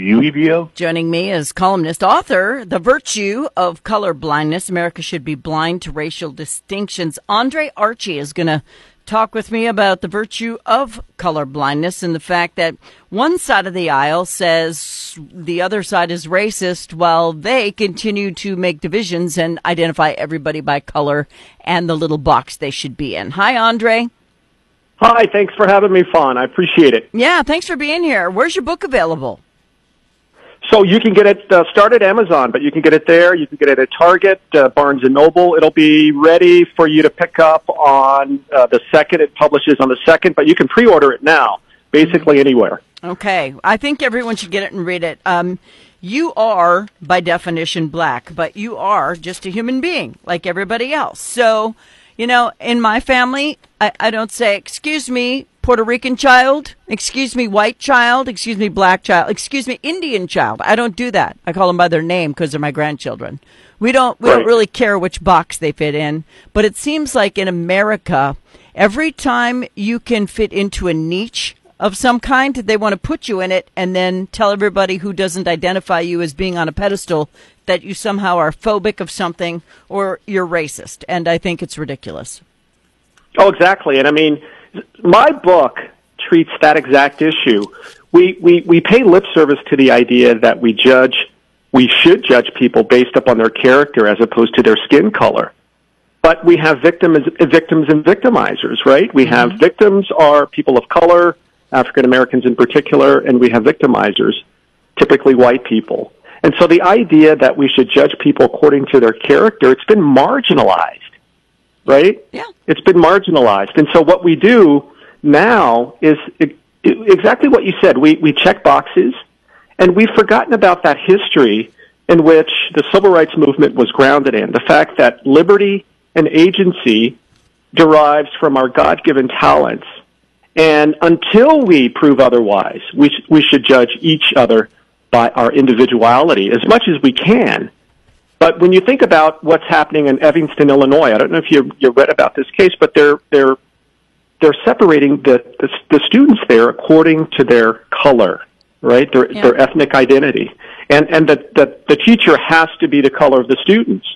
UEBO. Joining me is columnist, author, The Virtue of Color Blindness. America should be blind to racial distinctions. Andre Archie is going to talk with me about the virtue of color blindness and the fact that one side of the aisle says the other side is racist while they continue to make divisions and identify everybody by color and the little box they should be in. Hi, Andre. Hi, thanks for having me, Fawn. I appreciate it. Yeah, thanks for being here. Where's your book available? So you can get it uh, start at Amazon, but you can get it there. You can get it at Target, uh, Barnes and Noble. It'll be ready for you to pick up on uh, the second. It publishes on the second, but you can pre-order it now, basically anywhere. Okay, I think everyone should get it and read it. Um, you are, by definition, black, but you are just a human being like everybody else. So, you know, in my family, I, I don't say, "Excuse me, Puerto Rican child, excuse me, white child, excuse me, black child, excuse me, Indian child. I don't do that. I call them by their name because they're my grandchildren. We don't we Right. don't really care which box they fit in, but it seems like in America, every time you can fit into a niche of some kind, they want to put you in it and then tell everybody who doesn't identify you as being on a pedestal that you somehow are phobic of something or you're racist. And I think it's ridiculous. Oh, exactly. And I mean, my book treats that exact issue. We, we, we pay lip service to the idea that we judge, we should judge people based upon their character as opposed to their skin color. But we have victims, victims and victimizers, right? We have mm-hmm. victims are people of color, African Americans in particular, and we have victimizers, typically white people. And so the idea that we should judge people according to their character, it's been marginalized, right? Yeah. It's been marginalized. And so what we do now is exactly what you said. We, we check boxes and we've forgotten about that history in which the civil rights movement was grounded in. The fact that liberty and agency derives from our God-given talents. And until we prove otherwise, we, sh- we should judge each other by our individuality as much as we can. But when you think about what's happening in Evanston, Illinois, I don't know if you you read about this case, but they're they're they're separating the the, the students there according to their color, right? Their Yeah. their ethnic identity, and and the, the the teacher has to be the color of the students.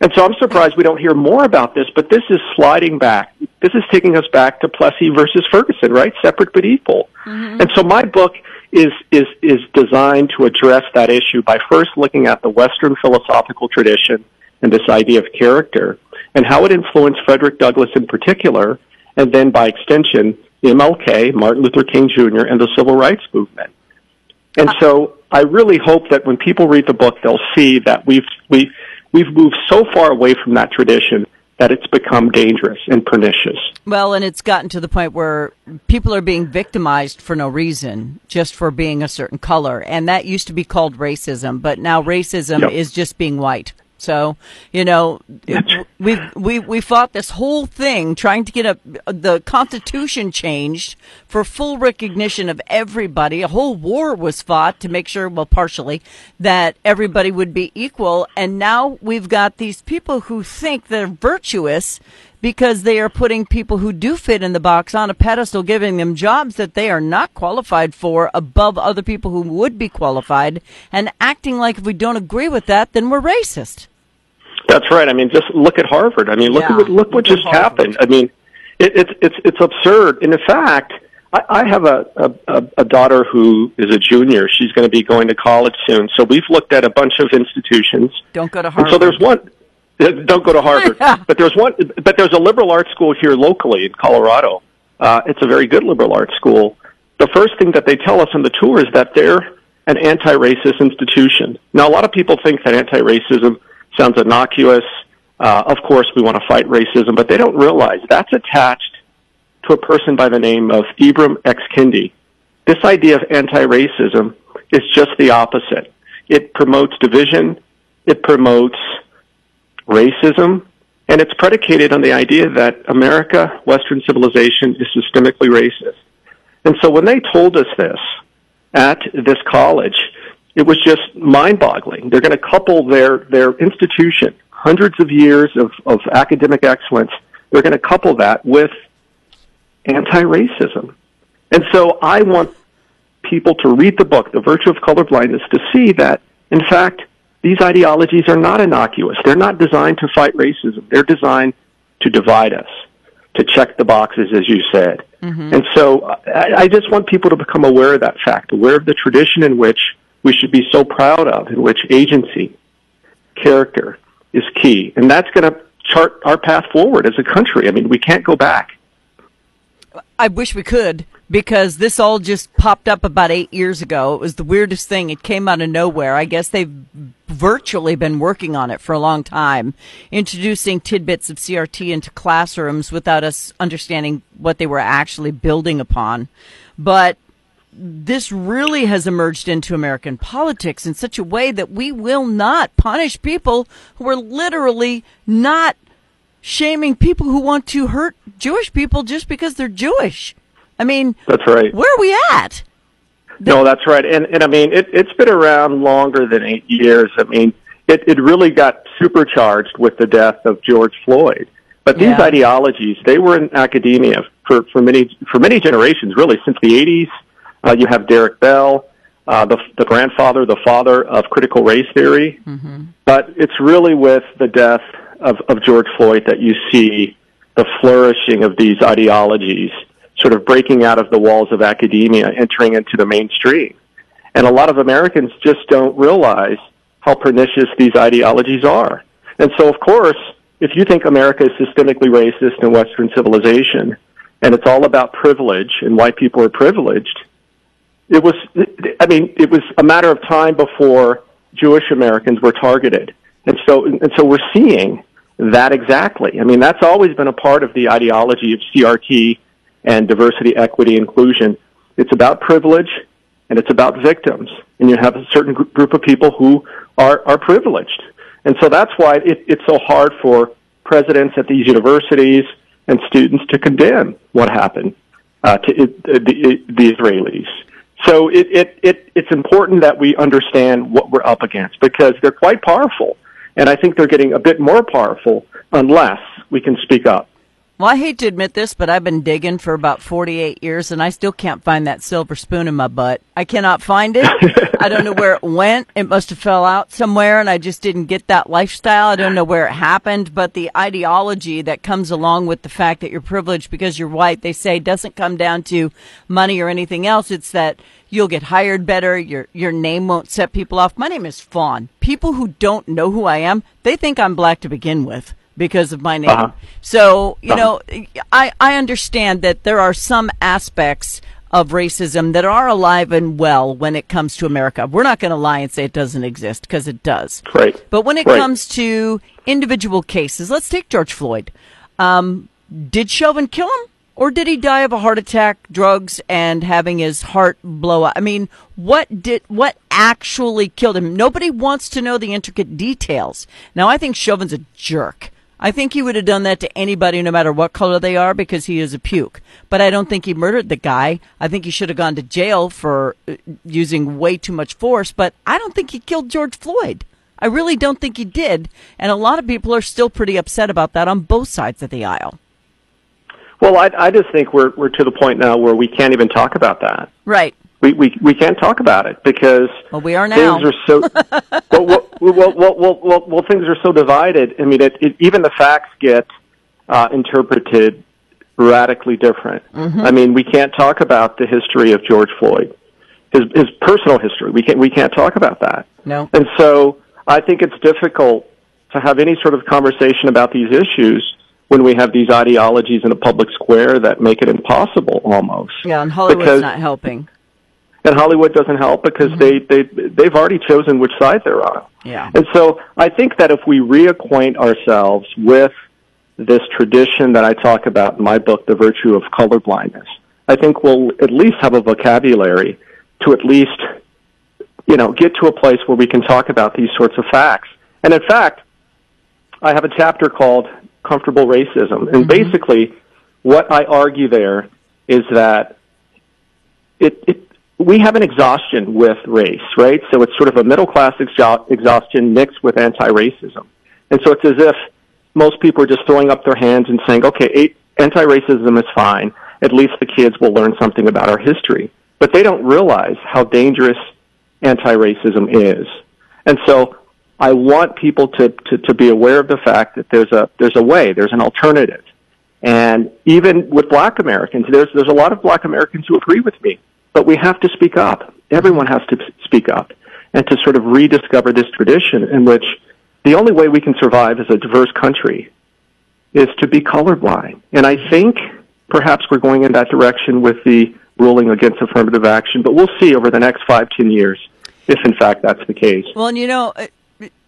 And so I'm surprised we don't hear more about this, but this is sliding back. This is taking us back to Plessy versus Ferguson, right? Separate but equal. Mm-hmm. And so my book is, is, is designed to address that issue by first looking at the Western philosophical tradition and this idea of character and how it influenced Frederick Douglass in particular, and then by extension, MLK, Martin Luther King Jr., and the Civil Rights Movement. And so I really hope that when people read the book, they'll see that we've, we've, we've moved so far away from that tradition that it's become dangerous and pernicious. Well, and it's gotten to the point where people are being victimized for no reason, just for being a certain color. And that used to be called racism, but now racism Yep. is just being white. So, you know, we we we fought this whole thing trying to get a, the Constitution changed for full recognition of everybody. A whole war was fought to make sure, well, partially, that everybody would be equal. And now we've got these people who think they're virtuous because they are putting people who do fit in the box on a pedestal, giving them jobs that they are not qualified for above other people who would be qualified, and acting like if we don't agree with that, then we're racist. That's right. I mean, just look at Harvard. I mean, look Yeah, at what, look what look at just happened. I mean, it, it's it's it's absurd. And in fact, I, I have a, a a- a daughter who is a junior. She's going to be going to college soon. So we've looked at a bunch of institutions. Don't go to And Harvard. so there's one. Don't go to Harvard. but there's one. But there's a liberal arts school here locally in Colorado. Uh, it's a very good liberal arts school. The first thing that they tell us on the tour is that they're an anti-racist institution. Now, a lot of people think that anti-racism sounds innocuous. Uh, of course, we want to fight racism, but they don't realize that's attached to a person by the name of Ibram X. Kendi. This idea of anti-racism is just the opposite. It promotes division. It promotes racism. And it's predicated on the idea that America, Western civilization, is systemically racist. And so when they told us this at this college, it was just mind-boggling. They're going to couple their, their institution, hundreds of years of, of academic excellence, they're going to couple that with anti-racism. And so I want people to read the book, The Virtue of Colorblindness, to see that, in fact, these ideologies are not innocuous. They're not designed to fight racism. They're designed to divide us, to check the boxes, as you said. Mm-hmm. And so I, I just want people to become aware of that fact, aware of the tradition in which we should be so proud of, in which agency, character is key. And that's going to chart our path forward as a country. I mean, we can't go back. I wish we could because this all just popped up about eight years ago. It was the weirdest thing. It came out of nowhere. I guess they've virtually been working on it for a long time, introducing tidbits of CRT into classrooms without us understanding what they were actually building upon. But this really has emerged into American politics in such a way that we will not punish people who are literally not shaming people who want to hurt Jewish people just because they're Jewish. I mean, that's right. Where are we at? no, that's right. And and I mean, it, it's been around longer than eight years. I mean, it it really got supercharged with the death of George Floyd. But these yeah. ideologies, they were in academia for for many for many generations, really since the '80s. Uh, you have Derrick Bell, uh, the the grandfather, the father of critical race theory. Mm-hmm. But it's really with the death of, of George Floyd that you see the flourishing of these ideologies sort of breaking out of the walls of academia, entering into the mainstream. And a lot of Americans just don't realize how pernicious these ideologies are. And so, of course, if you think America is systemically racist in Western civilization, and it's all about privilege and white people are privileged, it was, I mean, it was a matter of time before Jewish Americans were targeted. And so, and so we're seeing that exactly. I mean, that's always been a part of the ideology of CRT and diversity, equity, inclusion. It's about privilege and it's about victims. And you have a certain group of people who are, are privileged. And so that's why it, it's so hard for presidents at these universities and students to condemn what happened uh, to it, uh, the, the Israelis. So it, it, it, it's important that we understand what we're up against because they're quite powerful. And I think they're getting a bit more powerful unless we can speak up. Well, I hate to admit this, but I've been digging for about 48 years and I still can't find that silver spoon in my butt. I cannot find it. I don't know where it went. It must have fell out somewhere and I just didn't get that lifestyle. I don't know where it happened, but the ideology that comes along with the fact that you're privileged because you're white, they say doesn't come down to money or anything else. It's that you'll get hired better. Your, your name won't set people off. My name is Fawn. People who don't know who I am, they think I'm black to begin with because of my name. Uh-huh. So, you uh-huh. know, I, I understand that there are some aspects of racism that are alive and well when it comes to America. We're not going to lie and say it doesn't exist because it does. Right. But when it right. comes to individual cases, let's take George Floyd. Um, did Chauvin kill him? Or did he die of a heart attack, drugs, and having his heart blow up? I mean, what did, what actually killed him? Nobody wants to know the intricate details. Now, I think Chauvin's a jerk. I think he would have done that to anybody, no matter what color they are, because he is a puke. But I don't think he murdered the guy. I think he should have gone to jail for uh, using way too much force. But I don't think he killed George Floyd. I really don't think he did. And a lot of people are still pretty upset about that on both sides of the aisle. Well, I, I just think we're we're to the point now where we can't even talk about that. Right we, we, we can't talk about it because well, we are now. things are so well, well, well, well, well, well, things are so divided. I mean, it, it, even the facts get uh, interpreted radically different. Mm-hmm. I mean, we can't talk about the history of George Floyd, his his personal history. We can't we can't talk about that. No, and so I think it's difficult to have any sort of conversation about these issues when we have these ideologies in a public square that make it impossible almost. Yeah, and Hollywood's because, not helping and Hollywood doesn't help because mm-hmm. they they they've already chosen which side they're on. Yeah. And so I think that if we reacquaint ourselves with this tradition that I talk about in my book, The Virtue of Colorblindness, I think we'll at least have a vocabulary to at least you know get to a place where we can talk about these sorts of facts. And in fact, I have a chapter called Comfortable Racism, and mm-hmm. basically what I argue there is that it, it we have an exhaustion with race, right? So it's sort of a middle class exhaustion mixed with anti-racism. And so it's as if most people are just throwing up their hands and saying, okay, anti-racism is fine. At least the kids will learn something about our history. but they don't realize how dangerous anti-racism is. And so I want people to, to, to be aware of the fact that there's a, there's a way, there's an alternative. And even with black Americans, there's, there's a lot of black Americans who agree with me, but we have to speak up. Everyone has to speak up and to sort of rediscover this tradition in which the only way we can survive as a diverse country is to be colorblind. And I think perhaps we're going in that direction with the ruling against affirmative action, but we'll see over the next five, ten years if in fact that's the case. Well, and you know,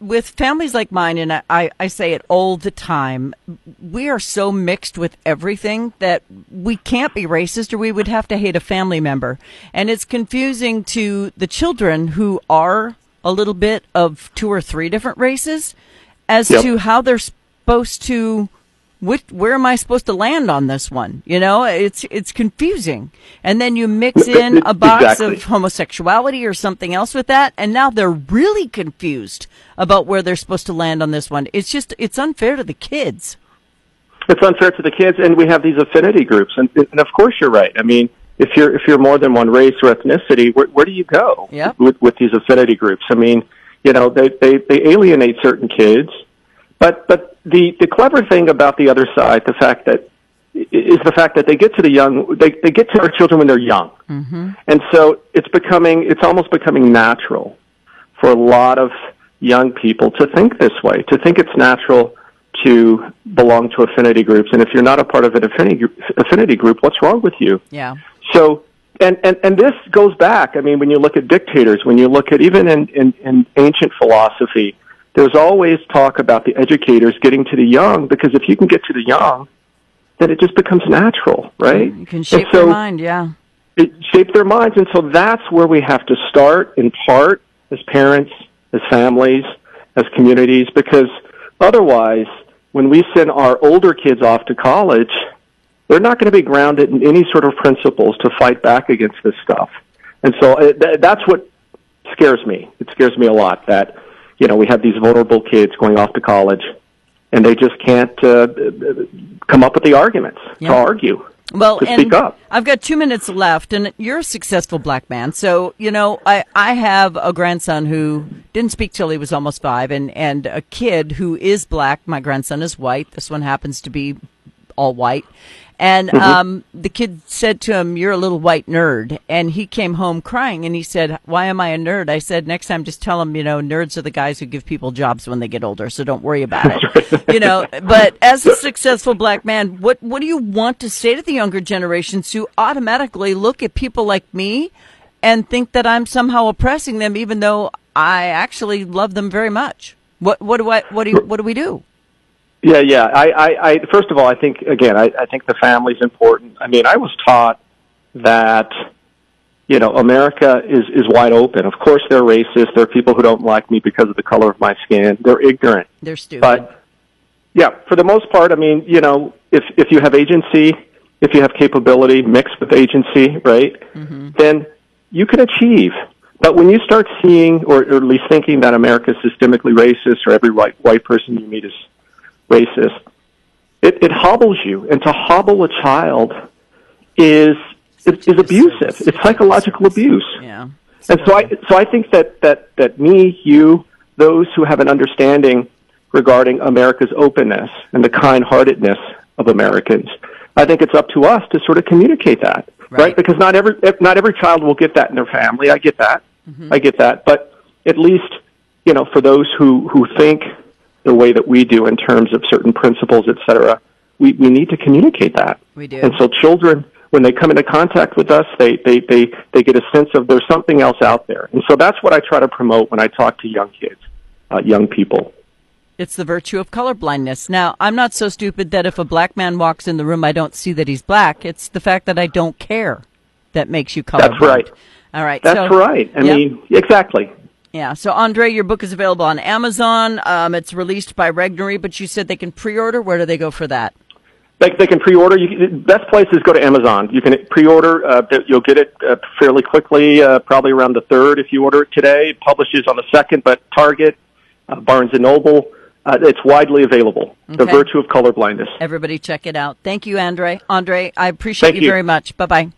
with families like mine, and I, I say it all the time, we are so mixed with everything that we can't be racist or we would have to hate a family member. And it's confusing to the children who are a little bit of two or three different races as yep. to how they're supposed to which, where am I supposed to land on this one? You know, it's it's confusing. And then you mix in a box exactly. of homosexuality or something else with that, and now they're really confused about where they're supposed to land on this one. It's just it's unfair to the kids. It's unfair to the kids, and we have these affinity groups, and and of course you're right. I mean, if you're if you're more than one race or ethnicity, where, where do you go yep. with with these affinity groups? I mean, you know, they they they alienate certain kids but but the the clever thing about the other side, the fact that is the fact that they get to the young they they get to our children when they're young, mm-hmm. and so it's becoming it's almost becoming natural for a lot of young people to think this way, to think it's natural to belong to affinity groups, and if you're not a part of an affinity affinity group, what's wrong with you? Yeah. So and, and, and this goes back, I mean, when you look at dictators, when you look at even in, in, in ancient philosophy, there's always talk about the educators getting to the young because if you can get to the young, then it just becomes natural, right? You can shape so their mind, yeah. It shape their minds, and so that's where we have to start in part as parents, as families, as communities, because otherwise, when we send our older kids off to college, they're not going to be grounded in any sort of principles to fight back against this stuff. And so uh, that's what scares me. It scares me a lot that you know, we have these vulnerable kids going off to college, and they just can't uh, come up with the arguments to argue. Well, to speak up. I've got two minutes left, and you're a successful black man. So, you know, I, I have a grandson who didn't speak till he was almost five, and, and a kid who is black. My grandson is white. This one happens to be all white. And mm-hmm. um, the kid said to him, "You're a little white nerd," and he came home crying. And he said, "Why am I a nerd?" I said, "Next time, just tell him, you know, nerds are the guys who give people jobs when they get older, so don't worry about it." you know. But as a successful black man, what what do you want to say to the younger generations who automatically look at people like me and think that I'm somehow oppressing them, even though I actually love them very much? What what do I what do you, what do we do? Yeah, yeah. I, I, I first of all, I think again, I, I think the family's important. I mean, I was taught that you know America is is wide open. Of course, they're racist. There are people who don't like me because of the color of my skin. They're ignorant. They're stupid. But yeah, for the most part, I mean, you know, if if you have agency, if you have capability mixed with agency, right, mm-hmm. then you can achieve. But when you start seeing, or, or at least thinking that America is systemically racist, or every white white person you meet is racist, it, it hobbles you. And to hobble a child is is, is abusive. It's psychological abuse. Yeah. And so I so I think that that that me, you, those who have an understanding regarding America's openness and the kind-heartedness of Americans, I think it's up to us to sort of communicate that, right? right? Because not every not every child will get that in their family. I get that. Mm-hmm. I get that. But at least, you know, for those who who think the way that we do in terms of certain principles, et cetera, we, we need to communicate that. We do. And so children, when they come into contact with us, they, they, they, they get a sense of there's something else out there. And so that's what I try to promote when I talk to young kids, uh, young people. It's the virtue of colorblindness. Now, I'm not so stupid that if a black man walks in the room, I don't see that he's black. It's the fact that I don't care that makes you colorblind. That's right. All right. That's so, right. I yep. mean, exactly. Yeah. So, Andre, your book is available on Amazon. Um, it's released by Regnery, but you said they can pre-order. Where do they go for that? They, they can pre-order. You, the best place is go to Amazon. You can pre-order. Uh, you'll get it uh, fairly quickly, uh, probably around the third if you order it today. It publishes on the second, but Target, uh, Barnes and Noble, uh, it's widely available. Okay. The Virtue of Colorblindness. Everybody check it out. Thank you, Andre. Andre, I appreciate you, you very much. Bye-bye.